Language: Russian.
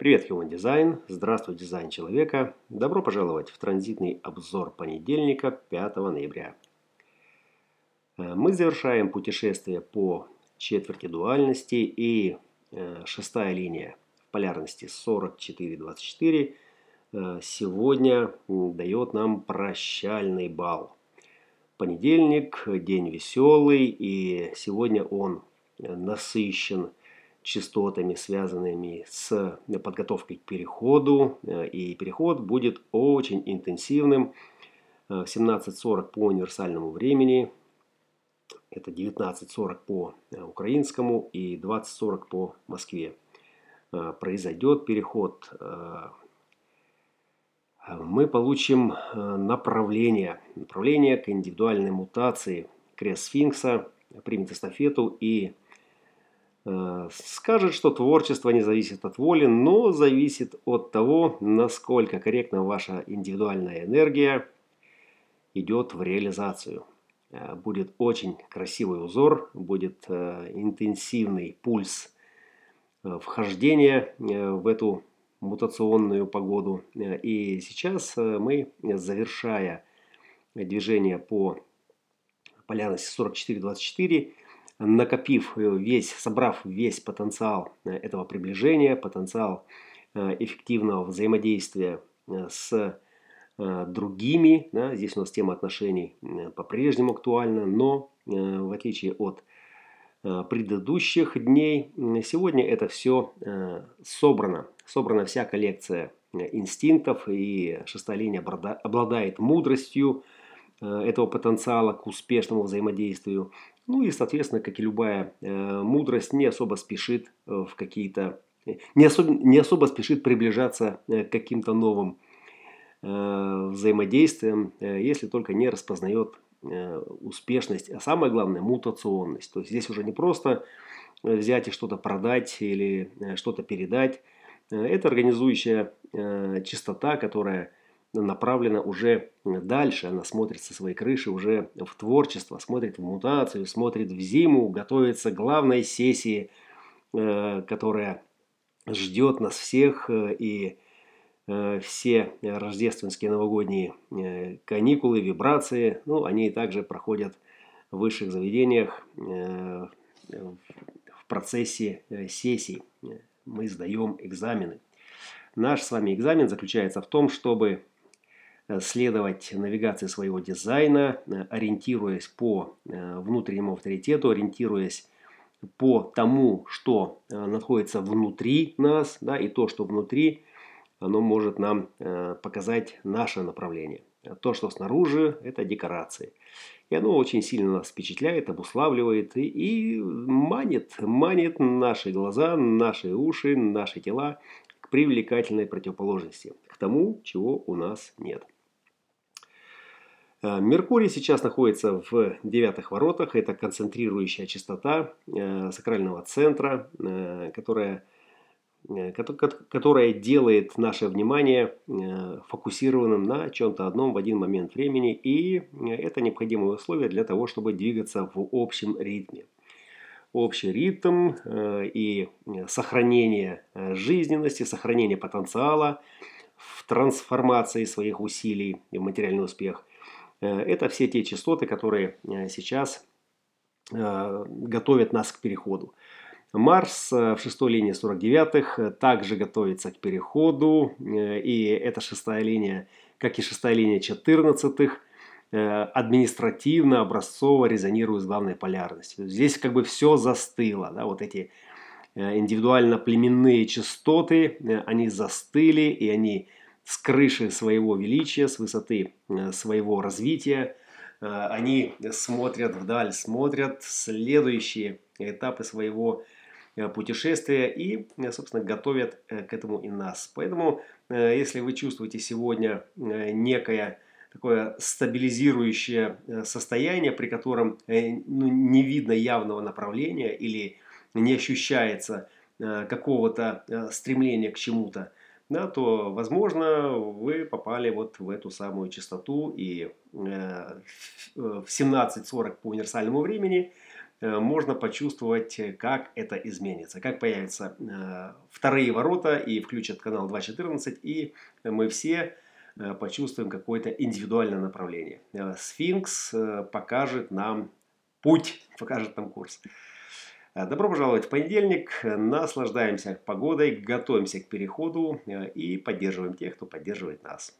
Привет, Human Design! Здравствуй, дизайн человека! Добро пожаловать в транзитный обзор понедельника, 5 ноября. Э, мы завершаем путешествие по четверти дуальности и э, шестая линия в полярности 44-24 э, сегодня дает нам прощальный бал. Понедельник, день веселый, и сегодня он насыщен частотами, связанными с подготовкой к переходу. Э, и переход будет очень интенсивным э, в 17.40 по универсальному времени. Это 19.40 по э, украинскому и 20.40 по Москве. Произойдет переход. Мы получим направление. Направление к индивидуальной мутации крест сфинкса, примет эстафету и Э, скажет, что творчество не зависит от воли, но зависит от того, насколько корректно ваша индивидуальная энергия идет в реализацию. Э, будет очень красивый узор, будет э, интенсивный пульс вхождения в эту мутационную погоду. И сейчас мы, завершая движение по полярности 44-24, накопив весь, собрав весь потенциал э, этого приближения, потенциал э, эффективного взаимодействия э, с другими, да, здесь у нас тема отношений по-прежнему актуальна, но в отличие от предыдущих дней, сегодня это все собрано, собрана вся коллекция инстинктов, и шестая линия обладает мудростью этого потенциала к успешному взаимодействию. Ну и, соответственно, как и любая э, мудрость, не особо спешит э, в какие-то... Э, не особо, не особо спешит приближаться к каким-то новым взаимодействиям, если только не распознает успешность, а самое главное мутационность. То есть здесь уже не просто взять и что-то продать или что-то передать. Это организующая частота, которая направлена уже дальше, она смотрит со своей крыши уже в творчество, смотрит в мутацию, смотрит в зиму, готовится к главной сессии, э, которая ждет нас всех э, и э, все рождественские новогодние каникулы, вибрации, ну, они также проходят в высших заведениях в процессе сессий. Мы сдаем экзамены. Наш с вами экзамен заключается в том, чтобы следовать навигации своего дизайна, э, ориентируясь по э, внутреннему авторитету, ориентируясь по тому, что находится внутри нас, да, и то, что внутри, оно может нам показать наше направление. То, что снаружи, это декорации. И оно очень сильно нас впечатляет, обуславливает и, и манит, манит наши глаза, наши уши, наши тела к привлекательной противоположности, к тому, чего у нас нет. Э, Меркурий сейчас находится в девятых воротах. Это концентрирующая частота э, сакрального центра, э, которая, которая делает наше внимание фокусированным на чем-то одном в один момент времени. И это необходимое условие для того, чтобы двигаться в общем ритме. Общий ритм и сохранение жизненности, сохранение потенциала в трансформации своих усилий в материальный успех – это все те частоты, которые э, сейчас э, готовят нас к переходу. Марс в шестой линии 49-х также готовится к переходу. И эта шестая линия, как и шестая линия 14-х, административно, образцово резонирует с главной полярностью. Здесь как бы все застыло. Да, вот эти индивидуально-племенные частоты, они застыли и они с крыши своего величия, с высоты э, своего развития. Э, они смотрят вдаль, смотрят следующие этапы своего э, путешествия и, собственно, готовят к этому и нас. Поэтому, если вы чувствуете сегодня некое такое стабилизирующее состояние, при котором ну, не видно явного направления или не ощущается какого-то стремления к чему-то, да, то, возможно, вы попали вот в эту самую частоту и э, в 17.40 по универсальному времени можно почувствовать, как это изменится, как появятся вторые ворота и включат канал 2.14, и мы все почувствуем какое-то индивидуальное направление. Сфинкс покажет нам путь, покажет нам курс. Добро пожаловать в понедельник. Наслаждаемся погодой, готовимся к переходу и поддерживаем тех, кто поддерживает нас.